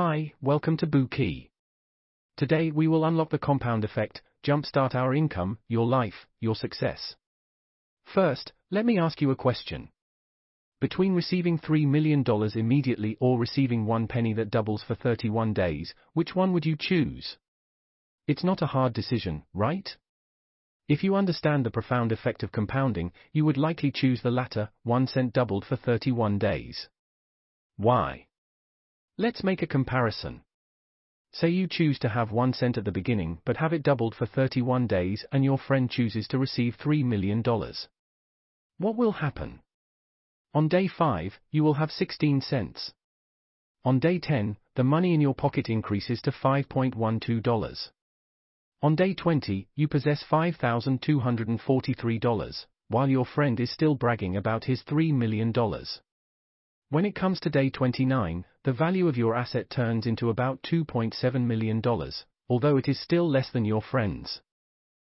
Hi, welcome to Bookey. Today we will unlock the compound effect, jumpstart our income, your life, your success. First, let me ask you a question. Between receiving $3 million immediately or receiving one penny that doubles for 31 days, which one would you choose? It's not a hard decision, right? If you understand the profound effect of compounding, you would likely choose the latter, 1 cent doubled for 31 days. Why? Let's make a comparison. Say you choose to have 1 cent at the beginning but have it doubled for 31 days and your friend chooses to receive $3 million. What will happen? On day 5, you will have 16 cents. On day 10, the money in your pocket increases to $5.12. On day 20, you possess $5,243, while your friend is still bragging about his $3 million. When it comes to day 29, the value of your asset turns into about $2.7 million, although it is still less than your friend's.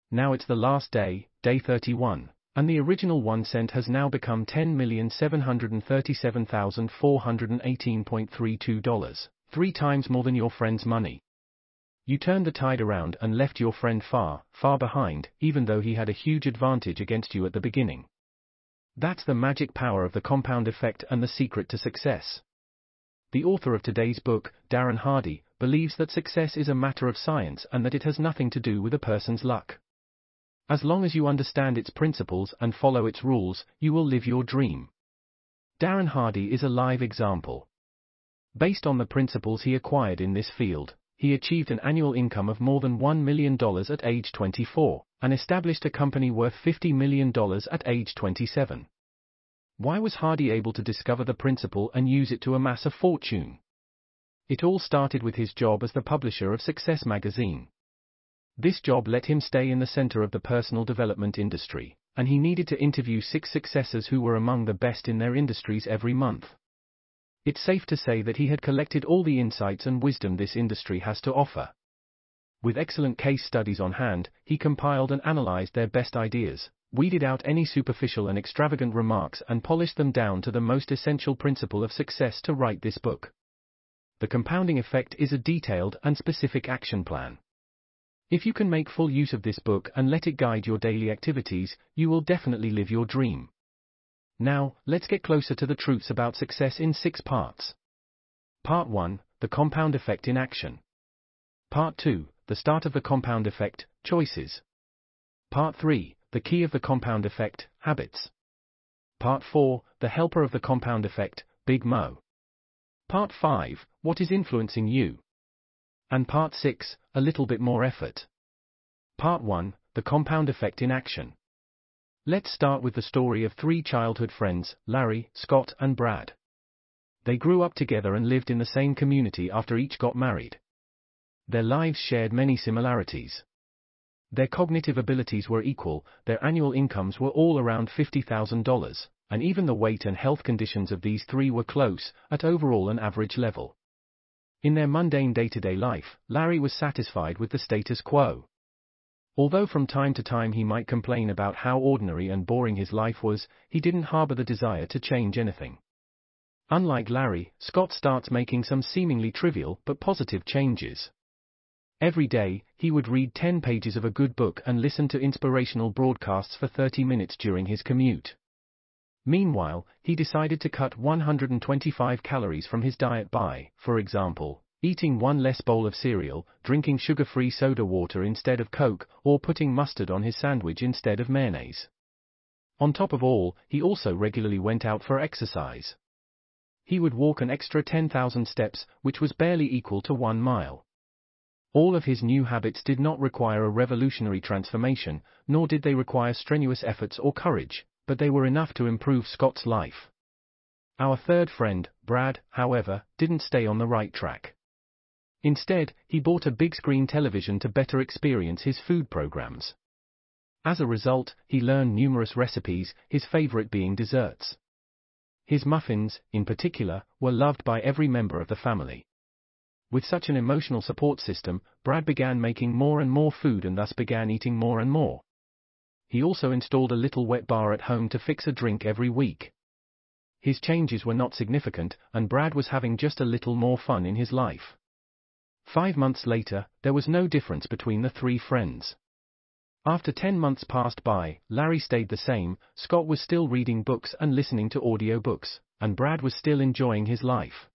Now it's the last day, day 31, and the original 1 cent has now become $10,737,418.32, three times more than your friend's money. You turned the tide around and left your friend far, far behind, even though he had a huge advantage against you at the beginning. That's the magic power of the compound effect and the secret to success. The author of today's book, Darren Hardy, believes that success is a matter of science and that it has nothing to do with a person's luck. As long as you understand its principles and follow its rules, you will live your dream. Darren Hardy is a live example. Based on the principles he acquired in this field, he achieved an annual income of more than $1 million at age 24, and established a company worth $50 million at age 27. Why was Hardy able to discover the principle and use it to amass a fortune? It all started with his job as the publisher of Success magazine. This job let him stay in the center of the personal development industry, and he needed to interview six successors who were among the best in their industries every month. It's safe to say that he had collected all the insights and wisdom this industry has to offer. With excellent case studies on hand, he compiled and analyzed their best ideas, weeded out any superficial and extravagant remarks and polished them down to the most essential principle of success to write this book. The compounding effect is a detailed and specific action plan. If you can make full use of this book and let it guide your daily activities, you will definitely live your dream. Now, let's get closer to the truths about success in six parts. Part 1 The Compound Effect in Action. Part 2 The Start of the Compound Effect Choices. Part 3 The Key of the Compound Effect Habits. Part 4 The Helper of the Compound Effect Big Mo. Part 5 What is influencing you? And Part 6 A little bit more effort. Part 1 The Compound Effect in Action. Let's start with the story of three childhood friends, Larry, Scott, and Brad. They grew up together and lived in the same community after each got married. Their lives shared many similarities. Their cognitive abilities were equal, their annual incomes were all around $50,000, and even the weight and health conditions of these three were close, at overall an average level. In their mundane day-to-day life, Larry was satisfied with the status quo. Although from time to time he might complain about how ordinary and boring his life was, he didn't harbor the desire to change anything. Unlike Larry, Scott starts making some seemingly trivial but positive changes. Every day, he would read 10 pages of a good book and listen to inspirational broadcasts for 30 minutes during his commute. Meanwhile, he decided to cut 125 calories from his diet by, for example, eating one less bowl of cereal, drinking sugar-free soda water instead of Coke, or putting mustard on his sandwich instead of mayonnaise. On top of all, he also regularly went out for exercise. He would walk an extra 10,000 steps, which was barely equal to one mile. All of his new habits did not require a revolutionary transformation, nor did they require strenuous efforts or courage, but they were enough to improve Scott's life. Our third friend, Brad, however, didn't stay on the right track. Instead, he bought a big screen television to better experience his food programs. As a result, he learned numerous recipes, his favorite being desserts. His muffins, in particular, were loved by every member of the family. With such an emotional support system, Brad began making more and more food and thus began eating more and more. He also installed a little wet bar at home to fix a drink every week. His changes were not significant, and Brad was having just a little more fun in his life. Five months later, there was no difference between the three friends. After ten months passed by, Larry stayed the same, Scott was still reading books and listening to audiobooks, and Brad was still enjoying his life.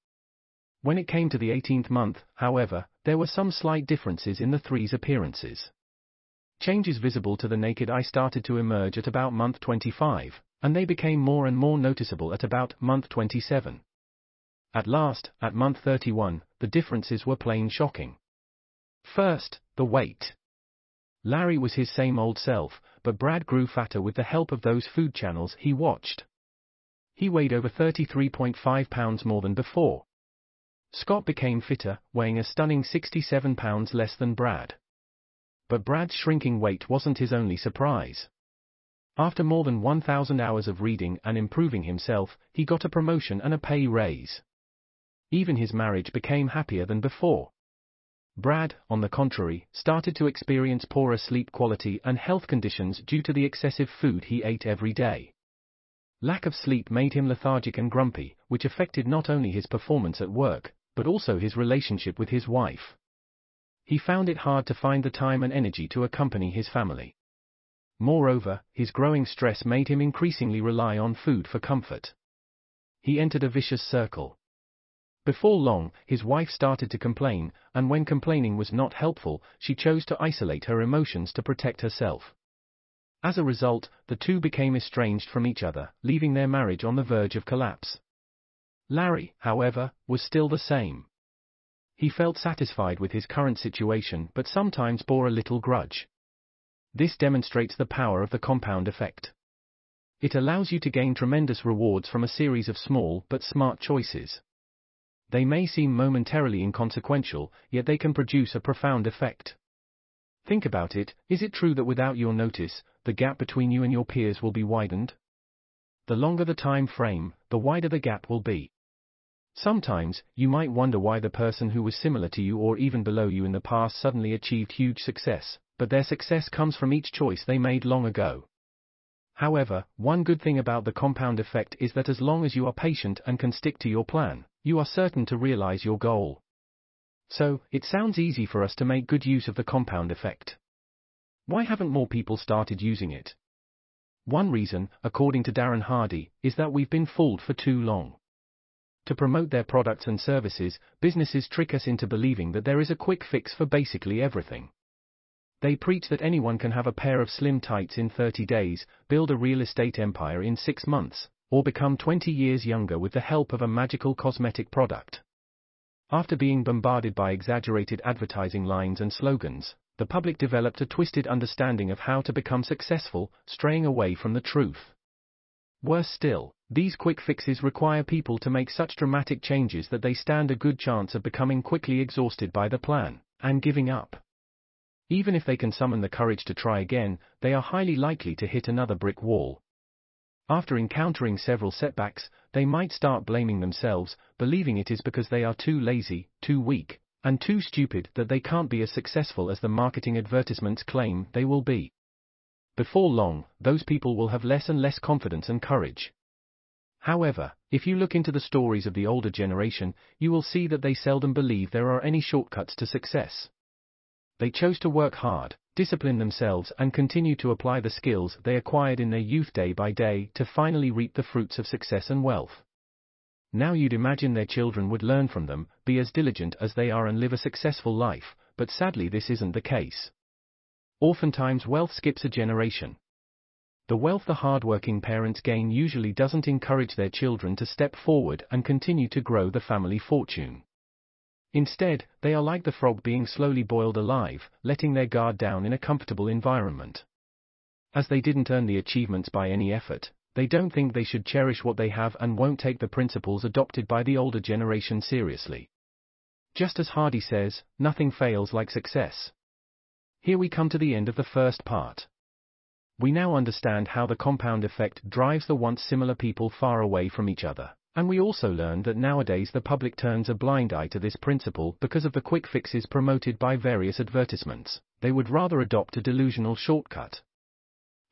When it came to the 18th month, however, there were some slight differences in the three's appearances. Changes visible to the naked eye started to emerge at about month 25, and they became more and more noticeable at about month 27. At last, at month 31, the differences were plain shocking. First, the weight. Larry was his same old self, but Brad grew fatter with the help of those food channels he watched. He weighed over 33.5 pounds more than before. Scott became fitter, weighing a stunning 67 pounds less than Brad. But Brad's shrinking weight wasn't his only surprise. After more than 1,000 hours of reading and improving himself, he got a promotion and a pay raise. Even his marriage became happier than before. Brad, on the contrary, started to experience poorer sleep quality and health conditions due to the excessive food he ate every day. Lack of sleep made him lethargic and grumpy, which affected not only his performance at work, but also his relationship with his wife. He found it hard to find the time and energy to accompany his family. Moreover, his growing stress made him increasingly rely on food for comfort. He entered a vicious circle. Before long, his wife started to complain, and when complaining was not helpful, she chose to isolate her emotions to protect herself. As a result, the two became estranged from each other, leaving their marriage on the verge of collapse. Larry, however, was still the same. He felt satisfied with his current situation but sometimes bore a little grudge. This demonstrates the power of the compound effect. It allows you to gain tremendous rewards from a series of small but smart choices. They may seem momentarily inconsequential, yet they can produce a profound effect. Think about it, is it true that without your notice, the gap between you and your peers will be widened? The longer the time frame, the wider the gap will be. Sometimes, you might wonder why the person who was similar to you or even below you in the past suddenly achieved huge success, but their success comes from each choice they made long ago. However, one good thing about the compound effect is that as long as you are patient and can stick to your plan, you are certain to realize your goal. So, it sounds easy for us to make good use of the compound effect. Why haven't more people started using it? One reason, according to Darren Hardy, is that we've been fooled for too long. To promote their products and services, businesses trick us into believing that there is a quick fix for basically everything. They preach that anyone can have a pair of slim tights in 30 days, build a real estate empire in 6 months, or become 20 years younger with the help of a magical cosmetic product. After being bombarded by exaggerated advertising lines and slogans, the public developed a twisted understanding of how to become successful, straying away from the truth. Worse still, these quick fixes require people to make such dramatic changes that they stand a good chance of becoming quickly exhausted by the plan, and giving up. Even if they can summon the courage to try again, they are highly likely to hit another brick wall. After encountering several setbacks, they might start blaming themselves, believing it is because they are too lazy, too weak, and too stupid that they can't be as successful as the marketing advertisements claim they will be. Before long, those people will have less and less confidence and courage. However, if you look into the stories of the older generation, you will see that they seldom believe there are any shortcuts to success. They chose to work hard, discipline themselves and continue to apply the skills they acquired in their youth day by day to finally reap the fruits of success and wealth. Now you'd imagine their children would learn from them, be as diligent as they are and live a successful life, but sadly this isn't the case. Oftentimes wealth skips a generation. The wealth the hardworking parents gain usually doesn't encourage their children to step forward and continue to grow the family fortune. Instead, they are like the frog being slowly boiled alive, letting their guard down in a comfortable environment. As they didn't earn the achievements by any effort, they don't think they should cherish what they have and won't take the principles adopted by the older generation seriously. Just as Hardy says, nothing fails like success. Here we come to the end of the first part. We now understand how the compound effect drives the once similar people far away from each other. And we also learned that nowadays the public turns a blind eye to this principle because of the quick fixes promoted by various advertisements. They would rather adopt a delusional shortcut.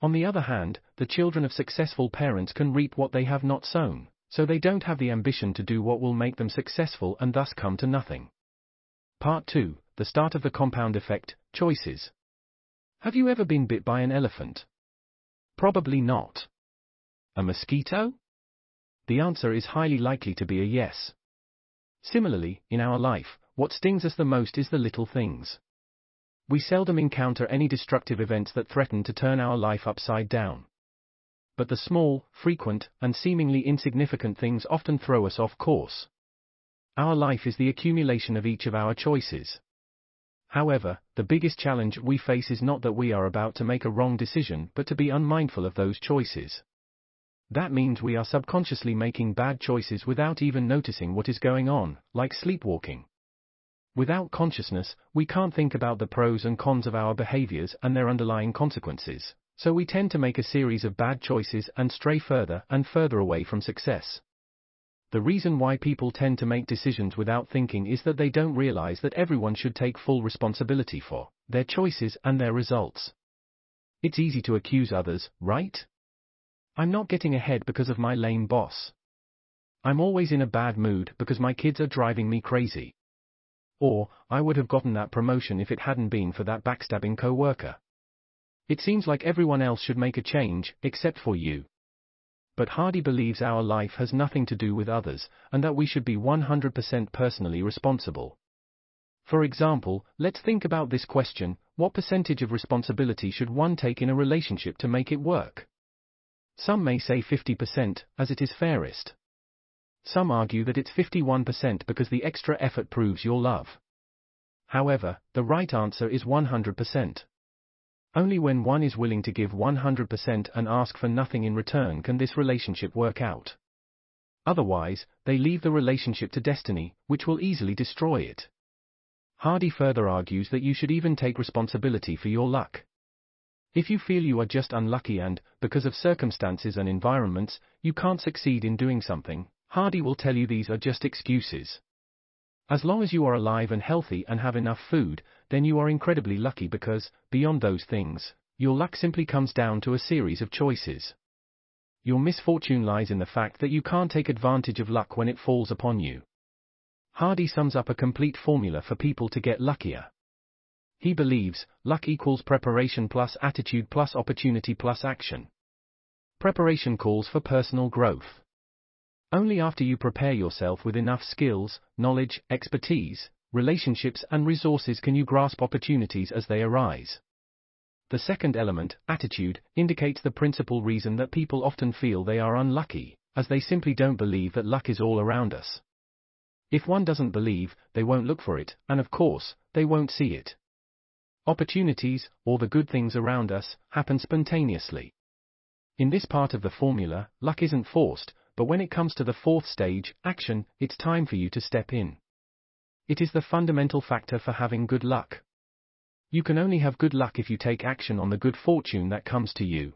On the other hand, the children of successful parents can reap what they have not sown, so they don't have the ambition to do what will make them successful and thus come to nothing. Part 2 The Start of the Compound Effect Choices. Have you ever been bit by an elephant? Probably not. A mosquito? The answer is highly likely to be a yes. Similarly, in our life, what stings us the most is the little things. We seldom encounter any destructive events that threaten to turn our life upside down. But the small, frequent, and seemingly insignificant things often throw us off course. Our life is the accumulation of each of our choices. However, the biggest challenge we face is not that we are about to make a wrong decision but to be unmindful of those choices. That means we are subconsciously making bad choices without even noticing what is going on, like sleepwalking. Without consciousness, we can't think about the pros and cons of our behaviors and their underlying consequences, so we tend to make a series of bad choices and stray further and further away from success. The reason why people tend to make decisions without thinking is that they don't realize that everyone should take full responsibility for their choices and their results. It's easy to accuse others, right? I'm not getting ahead because of my lame boss. I'm always in a bad mood because my kids are driving me crazy. Or, I would have gotten that promotion if it hadn't been for that backstabbing coworker. It seems like everyone else should make a change, except for you. But Hardy believes our life has nothing to do with others, and that we should be 100% personally responsible. For example, let's think about this question what percentage of responsibility should one take in a relationship to make it work? Some may say 50%, as it is fairest. Some argue that it's 51% because the extra effort proves your love. However, the right answer is 100%. Only when one is willing to give 100% and ask for nothing in return can this relationship work out. Otherwise, they leave the relationship to destiny, which will easily destroy it. Hardy further argues that you should even take responsibility for your luck. If you feel you are just unlucky and, because of circumstances and environments, you can't succeed in doing something, Hardy will tell you these are just excuses. As long as you are alive and healthy and have enough food, then you are incredibly lucky because, beyond those things, your luck simply comes down to a series of choices. Your misfortune lies in the fact that you can't take advantage of luck when it falls upon you. Hardy sums up a complete formula for people to get luckier. He believes, luck equals preparation plus attitude plus opportunity plus action. Preparation calls for personal growth. Only after you prepare yourself with enough skills, knowledge, expertise, relationships and resources can you grasp opportunities as they arise. The second element, attitude, indicates the principal reason that people often feel they are unlucky, as they simply don't believe that luck is all around us. If one doesn't believe, they won't look for it, and of course, they won't see it. Opportunities, or the good things around us, happen spontaneously. In this part of the formula, luck isn't forced, but when it comes to the fourth stage, action, it's time for you to step in. It is the fundamental factor for having good luck. You can only have good luck if you take action on the good fortune that comes to you.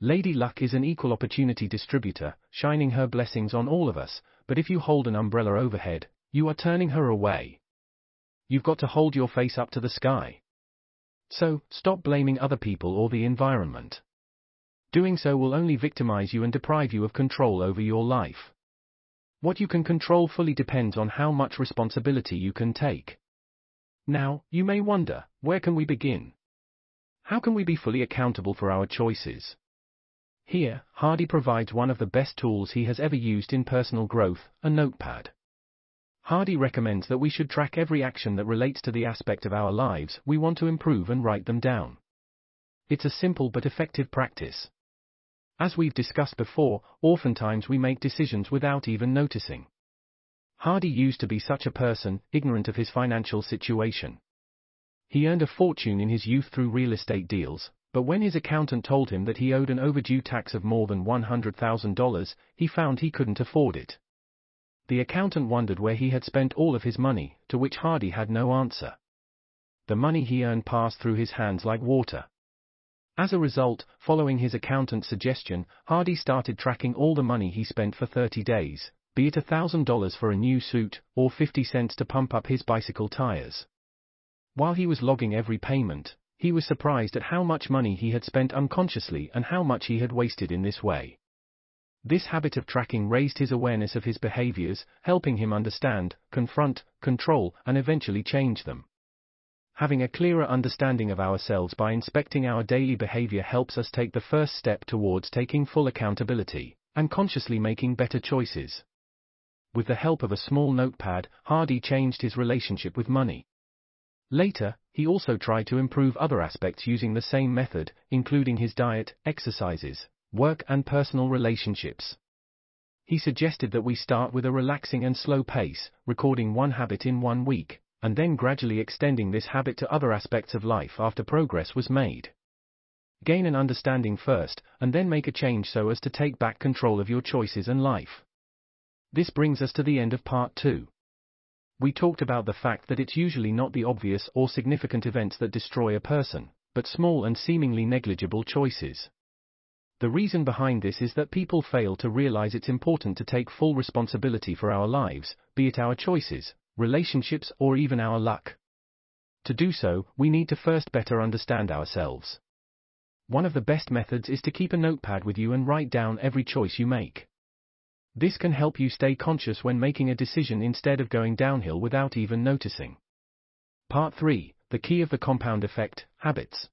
Lady Luck is an equal opportunity distributor, shining her blessings on all of us, but if you hold an umbrella overhead, you are turning her away. You've got to hold your face up to the sky. So, stop blaming other people or the environment. Doing so will only victimize you and deprive you of control over your life. What you can control fully depends on how much responsibility you can take. Now, you may wonder, where can we begin? How can we be fully accountable for our choices? Here, Hardy provides one of the best tools he has ever used in personal growth, a notepad. Hardy recommends that we should track every action that relates to the aspect of our lives we want to improve and write them down. It's a simple but effective practice. As we've discussed before, oftentimes we make decisions without even noticing. Hardy used to be such a person, ignorant of his financial situation. He earned a fortune in his youth through real estate deals, but when his accountant told him that he owed an overdue tax of more than $100,000, he found he couldn't afford it. The accountant wondered where he had spent all of his money, to which Hardy had no answer. The money he earned passed through his hands like water. As a result, following his accountant's suggestion, Hardy started tracking all the money he spent for 30 days, be it $1,000 for a new suit, or 50 cents to pump up his bicycle tires. While he was logging every payment, he was surprised at how much money he had spent unconsciously and how much he had wasted in this way. This habit of tracking raised his awareness of his behaviors, helping him understand, confront, control, and eventually change them. Having a clearer understanding of ourselves by inspecting our daily behavior helps us take the first step towards taking full accountability and consciously making better choices. With the help of a small notepad, Hardy changed his relationship with money. Later, he also tried to improve other aspects using the same method, including his diet, exercises, work, and personal relationships. He suggested that we start with a relaxing and slow pace, recording one habit in one week, and then gradually extending this habit to other aspects of life after progress was made. Gain an understanding first, and then make a change so as to take back control of your choices and life. This brings us to the end of part 2. We talked about the fact that it's usually not the obvious or significant events that destroy a person, but small and seemingly negligible choices. The reason behind this is that people fail to realize it's important to take full responsibility for our lives, be it our choices, relationships, or even our luck. To do so, we need to first better understand ourselves. One of the best methods is to keep a notepad with you and write down every choice you make. This can help you stay conscious when making a decision instead of going downhill without even noticing. Part 3 The Key of the Compound Effect Habits.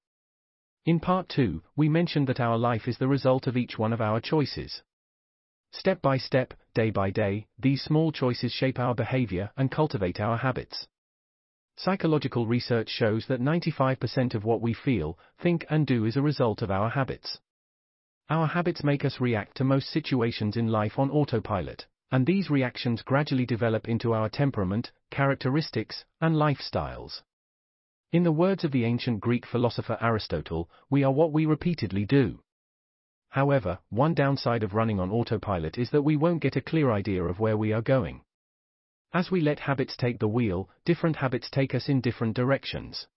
In Part 2, we mentioned that our life is the result of each one of our choices. Step by step, day by day, these small choices shape our behavior and cultivate our habits. Psychological research shows that 95% of what we feel, think, and do is a result of our habits. Our habits make us react to most situations in life on autopilot, and these reactions gradually develop into our temperament, characteristics, and lifestyles. In the words of the ancient Greek philosopher Aristotle, we are what we repeatedly do. However, one downside of running on autopilot is that we won't get a clear idea of where we are going. As we let habits take the wheel, different habits take us in different directions.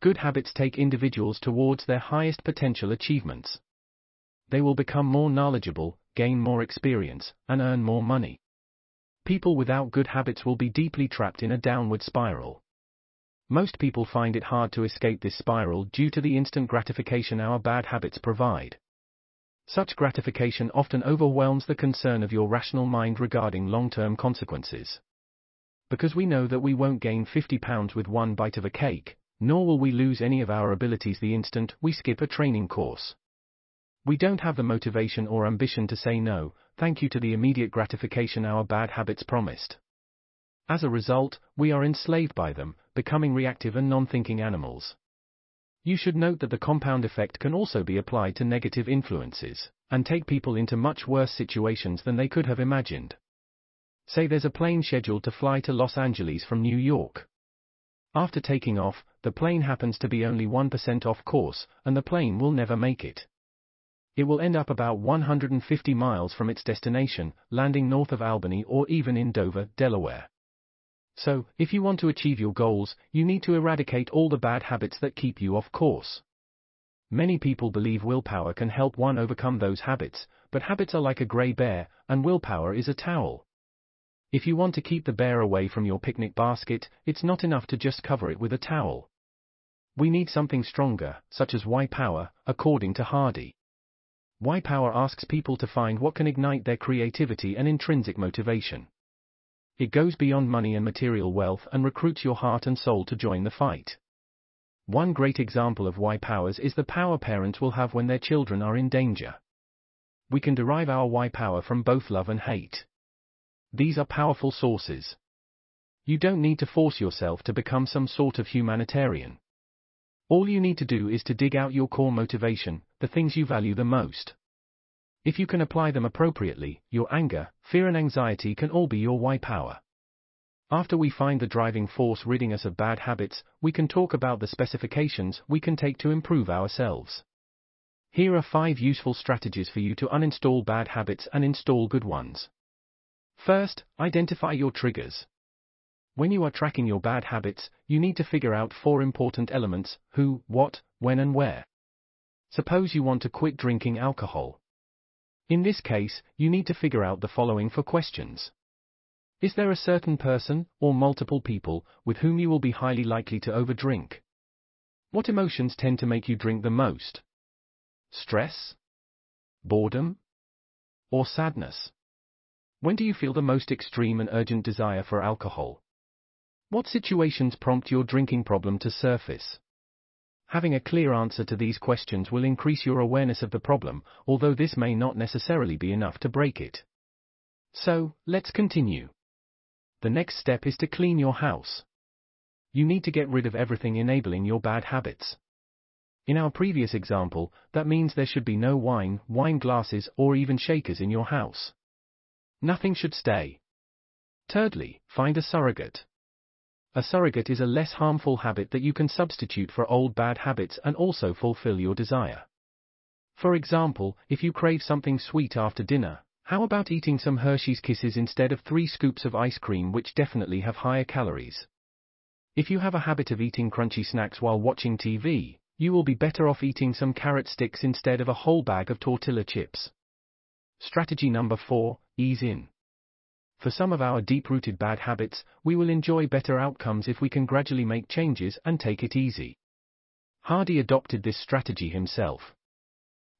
Good habits take individuals towards their highest potential achievements. They will become more knowledgeable, gain more experience, and earn more money. People without good habits will be deeply trapped in a downward spiral. Most people find it hard to escape this spiral due to the instant gratification our bad habits provide. Such gratification often overwhelms the concern of your rational mind regarding long-term consequences. Because we know that we won't gain 50 pounds with one bite of a cake, nor will we lose any of our abilities the instant we skip a training course. We don't have the motivation or ambition to say no, thank you to the immediate gratification our bad habits promised. As a result, we are enslaved by them, becoming reactive and non-thinking animals. You should note that the compound effect can also be applied to negative influences, and take people into much worse situations than they could have imagined. Say there's a plane scheduled to fly to Los Angeles from New York. After taking off, the plane happens to be only 1% off course, and the plane will never make it. It will end up about 150 miles from its destination, landing north of Albany or even in Dover, Delaware. So, if you want to achieve your goals, you need to eradicate all the bad habits that keep you off course. Many people believe willpower can help one overcome those habits, but habits are like a grey bear, and willpower is a towel. If you want to keep the bear away from your picnic basket, it's not enough to just cover it with a towel. We need something stronger, such as why power, according to Hardy. Why power asks people to find what can ignite their creativity and intrinsic motivation. It goes beyond money and material wealth and recruits your heart and soul to join the fight. One great example of why powers is the power parents will have when their children are in danger. We can derive our why power from both love and hate. These are powerful sources. You don't need to force yourself to become some sort of humanitarian. All you need to do is to dig out your core motivation, the things you value the most. If you can apply them appropriately, your anger, fear and anxiety can all be your why power. After we find the driving force ridding us of bad habits, we can talk about the specifications we can take to improve ourselves. Here are 5 useful strategies for you to uninstall bad habits and install good ones. First, identify your triggers. When you are tracking your bad habits, you need to figure out four important elements who, what, when, and where. Suppose you want to quit drinking alcohol. In this case, you need to figure out the following for questions. Is there a certain person, or multiple people, with whom you will be highly likely to overdrink? What emotions tend to make you drink the most? Stress? Boredom? or sadness? When do you feel the most extreme and urgent desire for alcohol? What situations prompt your drinking problem to surface? Having a clear answer to these questions will increase your awareness of the problem, although this may not necessarily be enough to break it. So, let's continue. The next step is to clean your house. You need to get rid of everything enabling your bad habits. In our previous example, that means there should be no wine, wine glasses, or even shakers in your house. Nothing should stay. Thirdly, find a surrogate. A surrogate is a less harmful habit that you can substitute for old bad habits and also fulfill your desire. For example, if you crave something sweet after dinner, how about eating some Hershey's Kisses instead of three scoops of ice cream which definitely have higher calories? If you have a habit of eating crunchy snacks while watching TV, you will be better off eating some carrot sticks instead of a whole bag of tortilla chips. Strategy number 4 Ease in. For some of our deep rooted bad habits, we will enjoy better outcomes if we can gradually make changes and take it easy. Hardy adopted this strategy himself.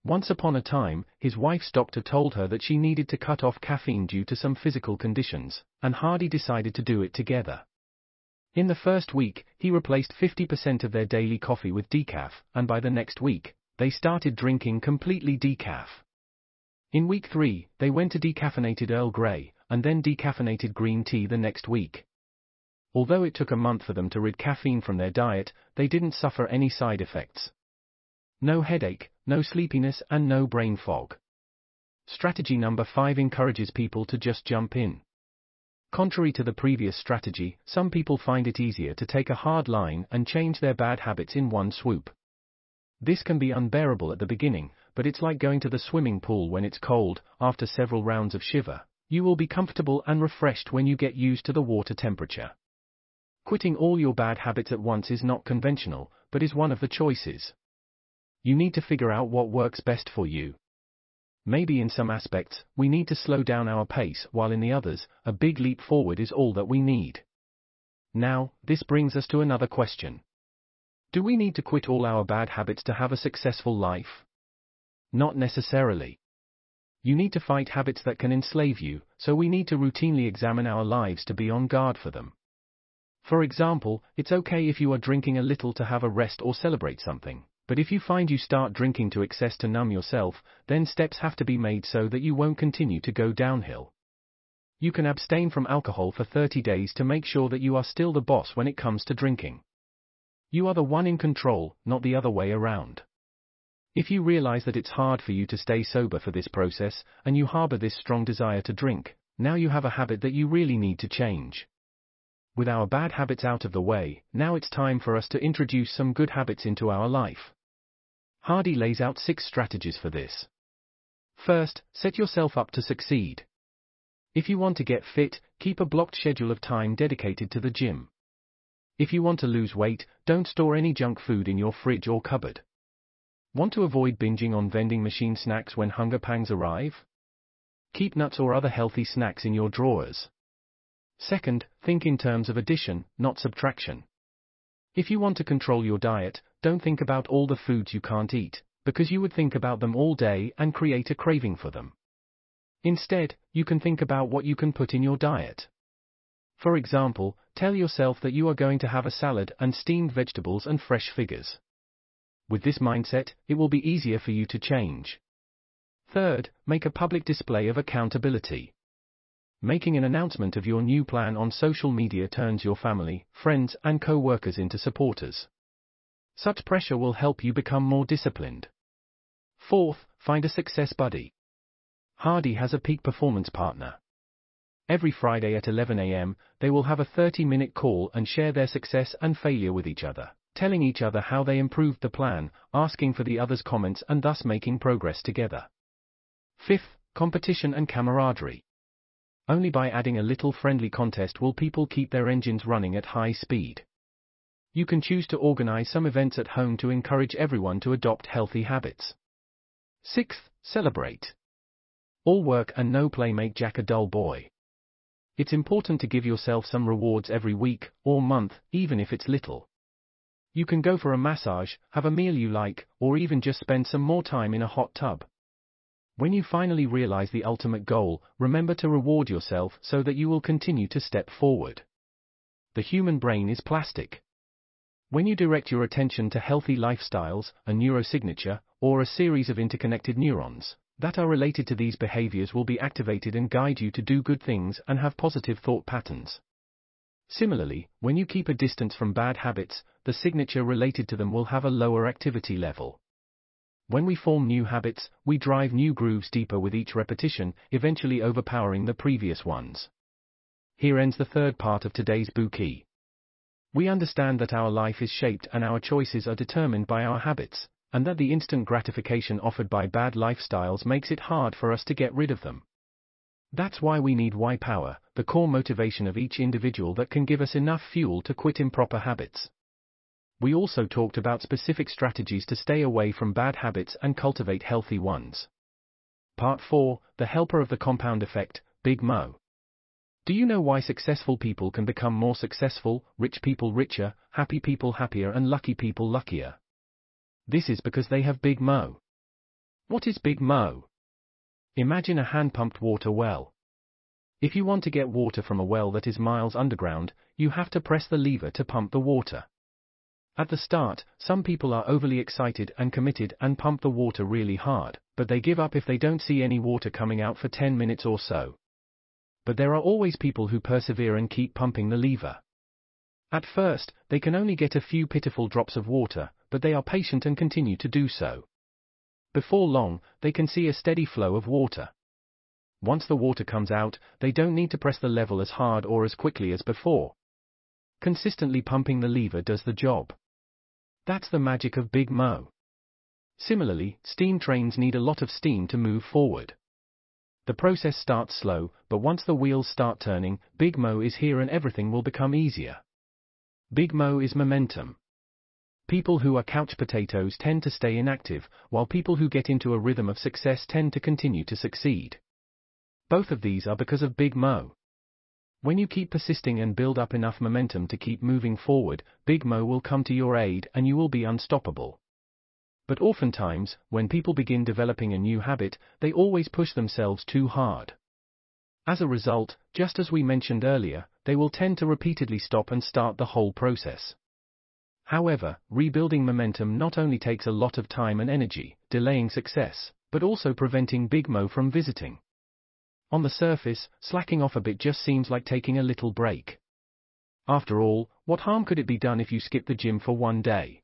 Once upon a time, his wife's doctor told her that she needed to cut off caffeine due to some physical conditions, and Hardy decided to do it together. In the first week, he replaced 50% of their daily coffee with decaf, and by the next week, they started drinking completely decaf. In week 3, they went to decaffeinated Earl Grey, and then decaffeinated green tea the next week. Although it took a month for them to rid caffeine from their diet, they didn't suffer any side effects. No headache, no sleepiness, and no brain fog. Strategy number 5 encourages people to just jump in. Contrary to the previous strategy, some people find it easier to take a hard line and change their bad habits in one swoop. This can be unbearable at the beginning, but it's like going to the swimming pool when it's cold, after several rounds of shiver. You will be comfortable and refreshed when you get used to the water temperature. Quitting all your bad habits at once is not conventional, but is one of the choices. You need to figure out what works best for you. Maybe in some aspects, we need to slow down our pace, while in the others, a big leap forward is all that we need. Now, this brings us to another question. Do we need to quit all our bad habits to have a successful life? Not necessarily. You need to fight habits that can enslave you, so we need to routinely examine our lives to be on guard for them. For example, it's okay if you are drinking a little to have a rest or celebrate something. But if you find you start drinking to excess to numb yourself, then steps have to be made so that you won't continue to go downhill. You can abstain from alcohol for 30 days to make sure that you are still the boss when it comes to drinking. You are the one in control, not the other way around. If you realize that it's hard for you to stay sober for this process, and you harbor this strong desire to drink, now you have a habit that you really need to change. With our bad habits out of the way, now it's time for us to introduce some good habits into our life. Hardy lays out six strategies for this. First, set yourself up to succeed. If you want to get fit, keep a blocked schedule of time dedicated to the gym. If you want to lose weight, don't store any junk food in your fridge or cupboard. Want to avoid binging on vending machine snacks when hunger pangs arrive? Keep nuts or other healthy snacks in your drawers. Second, think in terms of addition, not subtraction. If you want to control your diet, don't think about all the foods you can't eat, because you would think about them all day and create a craving for them. Instead, you can think about what you can put in your diet. For example, tell yourself that you are going to have a salad and steamed vegetables and fresh figures. With this mindset, it will be easier for you to change. Third, make a public display of accountability. Making an announcement of your new plan on social media turns your family, friends, and co workers into supporters. Such pressure will help you become more disciplined. Fourth, find a success buddy. Hardy has a peak performance partner. Every Friday at 11 a.m., they will have a 30 minute call and share their success and failure with each other, telling each other how they improved the plan, asking for the other's comments, and thus making progress together. Fifth, competition and camaraderie. Only by adding a little friendly contest will people keep their engines running at high speed. You can choose to organize some events at home to encourage everyone to adopt healthy habits. Sixth, celebrate. All work and no play make Jack a dull boy. It's important to give yourself some rewards every week or month, even if it's little. You can go for a massage, have a meal you like, or even just spend some more time in a hot tub. When you finally realize the ultimate goal, remember to reward yourself so that you will continue to step forward. The human brain is plastic. When you direct your attention to healthy lifestyles, a neurosignature, or a series of interconnected neurons that are related to these behaviors will be activated and guide you to do good things and have positive thought patterns. Similarly, when you keep a distance from bad habits, the signature related to them will have a lower activity level. When we form new habits, we drive new grooves deeper with each repetition, eventually overpowering the previous ones. Here ends the third part of today's Bookey. We understand that our life is shaped and our choices are determined by our habits, and that the instant gratification offered by bad lifestyles makes it hard for us to get rid of them. That's why we need why power, the core motivation of each individual that can give us enough fuel to quit improper habits. We also talked about specific strategies to stay away from bad habits and cultivate healthy ones. Part 4 The Helper of the Compound Effect, Big Mo. Do you know why successful people can become more successful, rich people richer, happy people happier, and lucky people luckier? This is because they have Big Mo. What is Big Mo? Imagine a hand pumped water well. If you want to get water from a well that is miles underground, you have to press the lever to pump the water. At the start, some people are overly excited and committed and pump the water really hard, but they give up if they don't see any water coming out for 10 minutes or so but there are always people who persevere and keep pumping the lever. At first, they can only get a few pitiful drops of water, but they are patient and continue to do so. Before long, they can see a steady flow of water. Once the water comes out, they don't need to press the level as hard or as quickly as before. Consistently pumping the lever does the job. That's the magic of Big Mo. Similarly, steam trains need a lot of steam to move forward. The process starts slow, but once the wheels start turning, Big Mo is here and everything will become easier. Big Mo is momentum. People who are couch potatoes tend to stay inactive, while people who get into a rhythm of success tend to continue to succeed. Both of these are because of Big Mo. When you keep persisting and build up enough momentum to keep moving forward, Big Mo will come to your aid and you will be unstoppable. But oftentimes, when people begin developing a new habit, they always push themselves too hard. As a result, just as we mentioned earlier, they will tend to repeatedly stop and start the whole process. However, rebuilding momentum not only takes a lot of time and energy, delaying success, but also preventing Big Mo from visiting. On the surface, slacking off a bit just seems like taking a little break. After all, what harm could it be done if you skip the gym for one day?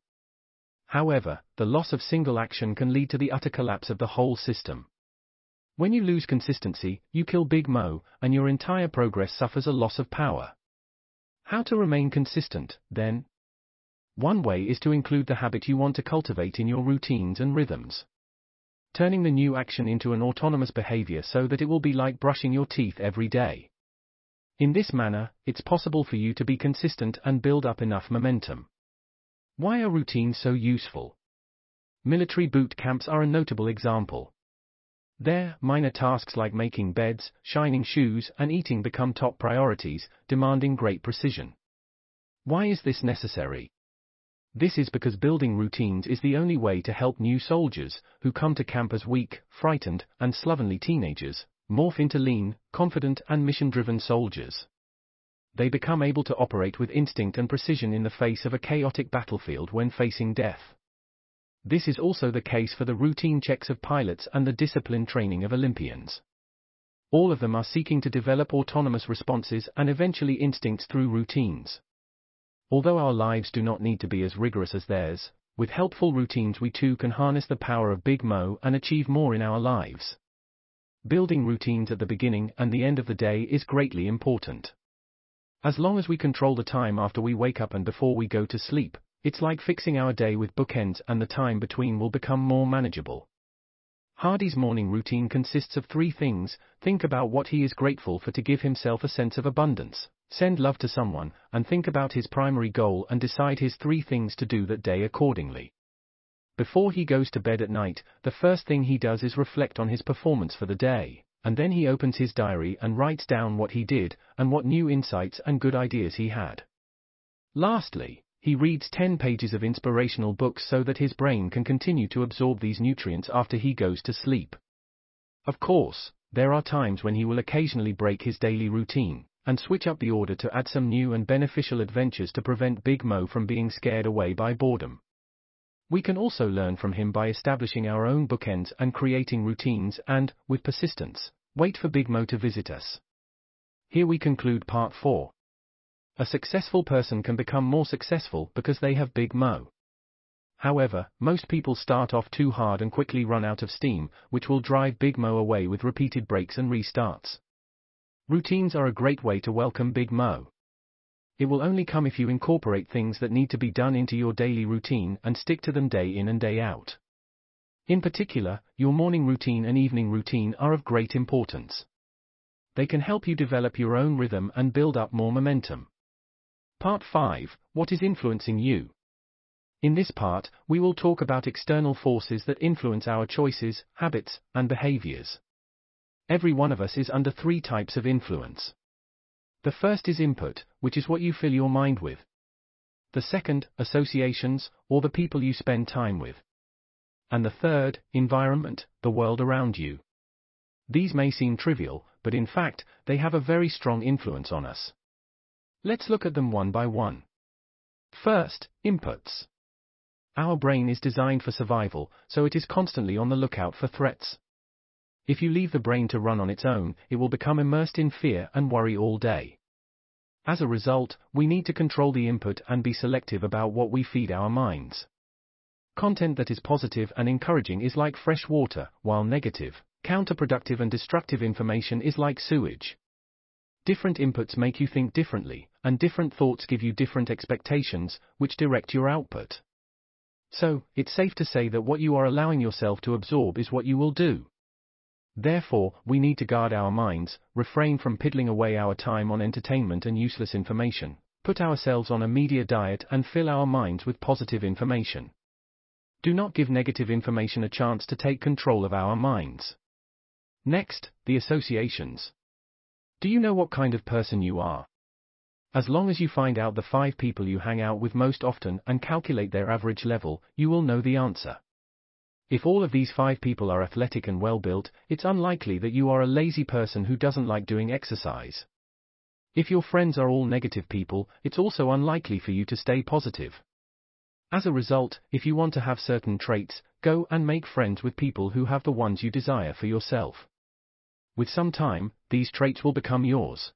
However, the loss of single action can lead to the utter collapse of the whole system. When you lose consistency, you kill Big Mo, and your entire progress suffers a loss of power. How to remain consistent, then? One way is to include the habit you want to cultivate in your routines and rhythms. Turning the new action into an autonomous behavior so that it will be like brushing your teeth every day. In this manner, it's possible for you to be consistent and build up enough momentum. Why are routines so useful? Military boot camps are a notable example. There, minor tasks like making beds, shining shoes, and eating become top priorities, demanding great precision. Why is this necessary? This is because building routines is the only way to help new soldiers, who come to camp as weak, frightened, and slovenly teenagers, morph into lean, confident, and mission driven soldiers they become able to operate with instinct and precision in the face of a chaotic battlefield when facing death. This is also the case for the routine checks of pilots and the discipline training of Olympians. All of them are seeking to develop autonomous responses and eventually instincts through routines. Although our lives do not need to be as rigorous as theirs, with helpful routines we too can harness the power of Big Mo and achieve more in our lives. Building routines at the beginning and the end of the day is greatly important. As long as we control the time after we wake up and before we go to sleep, it's like fixing our day with bookends and the time between will become more manageable. Hardy's morning routine consists of three things think about what he is grateful for to give himself a sense of abundance, send love to someone, and think about his primary goal and decide his three things to do that day accordingly. Before he goes to bed at night, the first thing he does is reflect on his performance for the day and then he opens his diary and writes down what he did, and what new insights and good ideas he had. Lastly, he reads 10 pages of inspirational books so that his brain can continue to absorb these nutrients after he goes to sleep. Of course, there are times when he will occasionally break his daily routine and switch up the order to add some new and beneficial adventures to prevent Big Mo from being scared away by boredom. We can also learn from him by establishing our own bookends and creating routines and, with persistence, wait for Big Mo to visit us. Here we conclude part 4. A successful person can become more successful because they have Big Mo. However, most people start off too hard and quickly run out of steam, which will drive Big Mo away with repeated breaks and restarts. Routines are a great way to welcome Big Mo. It will only come if you incorporate things that need to be done into your daily routine and stick to them day in and day out. In particular, your morning routine and evening routine are of great importance. They can help you develop your own rhythm and build up more momentum. Part 5 What is influencing you? In this part, we will talk about external forces that influence our choices, habits, and behaviors. Every one of us is under three types of influence. The first is input, which is what you fill your mind with. The second, associations, or the people you spend time with. And the third, environment, the world around you. These may seem trivial, but in fact, they have a very strong influence on us. Let's look at them one by one. First, inputs. Our brain is designed for survival, so it is constantly on the lookout for threats. If you leave the brain to run on its own, it will become immersed in fear and worry all day. As a result, we need to control the input and be selective about what we feed our minds. Content that is positive and encouraging is like fresh water, while negative, counterproductive and destructive information is like sewage. Different inputs make you think differently, and different thoughts give you different expectations, which direct your output. So, it's safe to say that what you are allowing yourself to absorb is what you will do. Therefore, we need to guard our minds, refrain from piddling away our time on entertainment and useless information, put ourselves on a media diet and fill our minds with positive information. Do not give negative information a chance to take control of our minds. Next, the associations. Do you know what kind of person you are? As long as you find out the five people you hang out with most often and calculate their average level, you will know the answer. If all of these five people are athletic and well built, it's unlikely that you are a lazy person who doesn't like doing exercise. If your friends are all negative people, it's also unlikely for you to stay positive. As a result, if you want to have certain traits, go and make friends with people who have the ones you desire for yourself. With some time, these traits will become yours.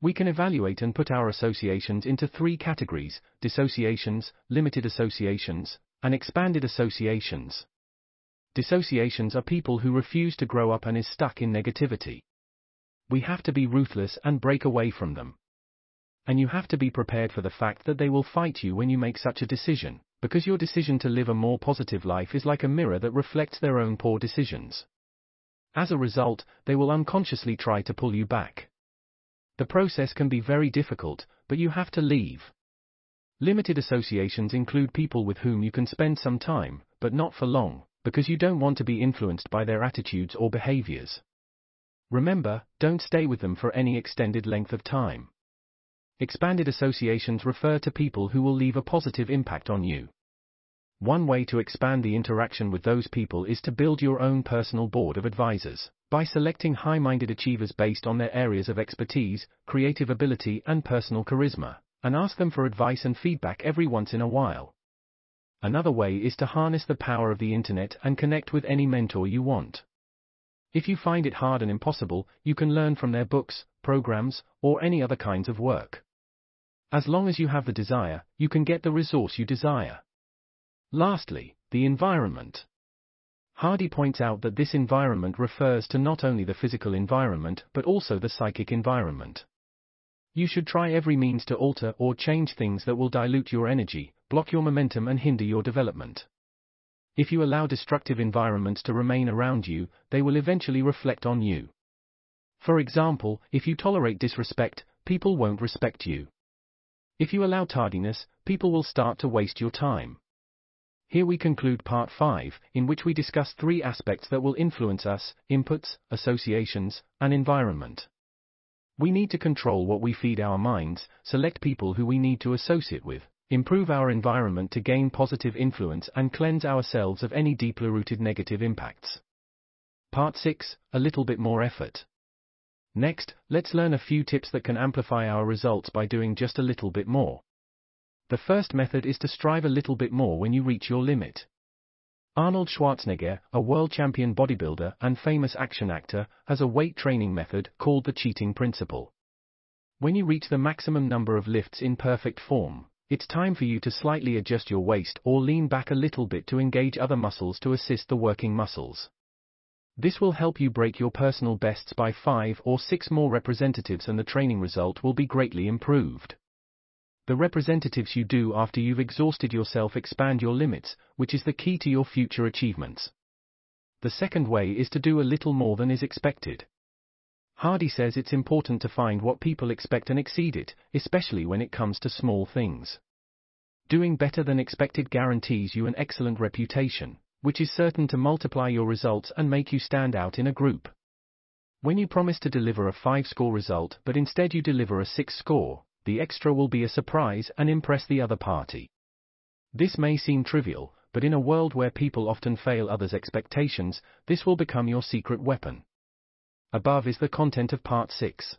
We can evaluate and put our associations into three categories dissociations, limited associations, and expanded associations. Dissociations are people who refuse to grow up and is stuck in negativity. We have to be ruthless and break away from them. And you have to be prepared for the fact that they will fight you when you make such a decision, because your decision to live a more positive life is like a mirror that reflects their own poor decisions. As a result, they will unconsciously try to pull you back. The process can be very difficult, but you have to leave. Limited associations include people with whom you can spend some time, but not for long, because you don't want to be influenced by their attitudes or behaviors. Remember, don't stay with them for any extended length of time. Expanded associations refer to people who will leave a positive impact on you. One way to expand the interaction with those people is to build your own personal board of advisors by selecting high minded achievers based on their areas of expertise, creative ability, and personal charisma, and ask them for advice and feedback every once in a while. Another way is to harness the power of the internet and connect with any mentor you want. If you find it hard and impossible, you can learn from their books, programs, or any other kinds of work. As long as you have the desire, you can get the resource you desire. Lastly, the environment. Hardy points out that this environment refers to not only the physical environment but also the psychic environment. You should try every means to alter or change things that will dilute your energy, block your momentum and hinder your development. If you allow destructive environments to remain around you, they will eventually reflect on you. For example, if you tolerate disrespect, people won't respect you. If you allow tardiness, people will start to waste your time. Here we conclude part 5, in which we discuss three aspects that will influence us inputs, associations, and environment. We need to control what we feed our minds, select people who we need to associate with, improve our environment to gain positive influence and cleanse ourselves of any deeply rooted negative impacts. Part 6 A little bit more effort. Next, let's learn a few tips that can amplify our results by doing just a little bit more. The first method is to strive a little bit more when you reach your limit. Arnold Schwarzenegger, a world champion bodybuilder and famous action actor, has a weight training method called the cheating principle. When you reach the maximum number of lifts in perfect form, it's time for you to slightly adjust your waist or lean back a little bit to engage other muscles to assist the working muscles. This will help you break your personal bests by 5 or 6 more representatives and the training result will be greatly improved. The representatives you do after you've exhausted yourself expand your limits, which is the key to your future achievements. The second way is to do a little more than is expected. Hardy says it's important to find what people expect and exceed it, especially when it comes to small things. Doing better than expected guarantees you an excellent reputation, which is certain to multiply your results and make you stand out in a group. When you promise to deliver a 5 score result but instead you deliver a 6 score, the extra will be a surprise and impress the other party. This may seem trivial, but in a world where people often fail others' expectations, this will become your secret weapon. Above is the content of part 6.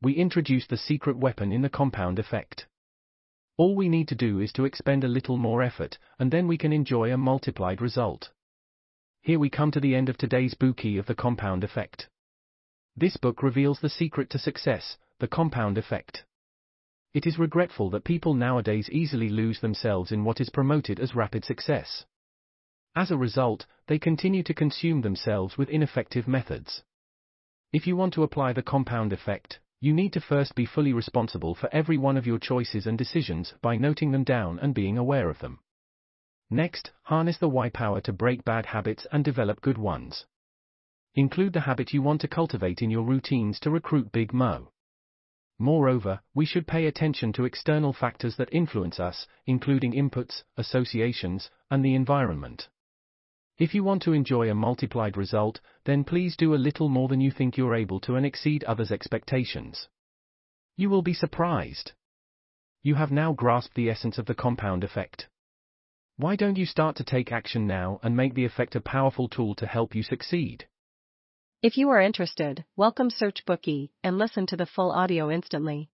We introduce the secret weapon in the compound effect. All we need to do is to expend a little more effort, and then we can enjoy a multiplied result. Here we come to the end of today's Bookey of the compound effect. This book reveals the secret to success, the compound effect. It is regretful that people nowadays easily lose themselves in what is promoted as rapid success. As a result, they continue to consume themselves with ineffective methods. If you want to apply the compound effect, you need to first be fully responsible for every one of your choices and decisions by noting them down and being aware of them. Next, harness the why power to break bad habits and develop good ones. Include the habit you want to cultivate in your routines to recruit Big Mo. Moreover, we should pay attention to external factors that influence us, including inputs, associations, and the environment. If you want to enjoy a multiplied result, then please do a little more than you think you're able to and exceed others' expectations. You will be surprised. You have now grasped the essence of the compound effect. Why don't you start to take action now and make the effect a powerful tool to help you succeed? If you are interested, welcome Search Bookey and listen to the full audio instantly.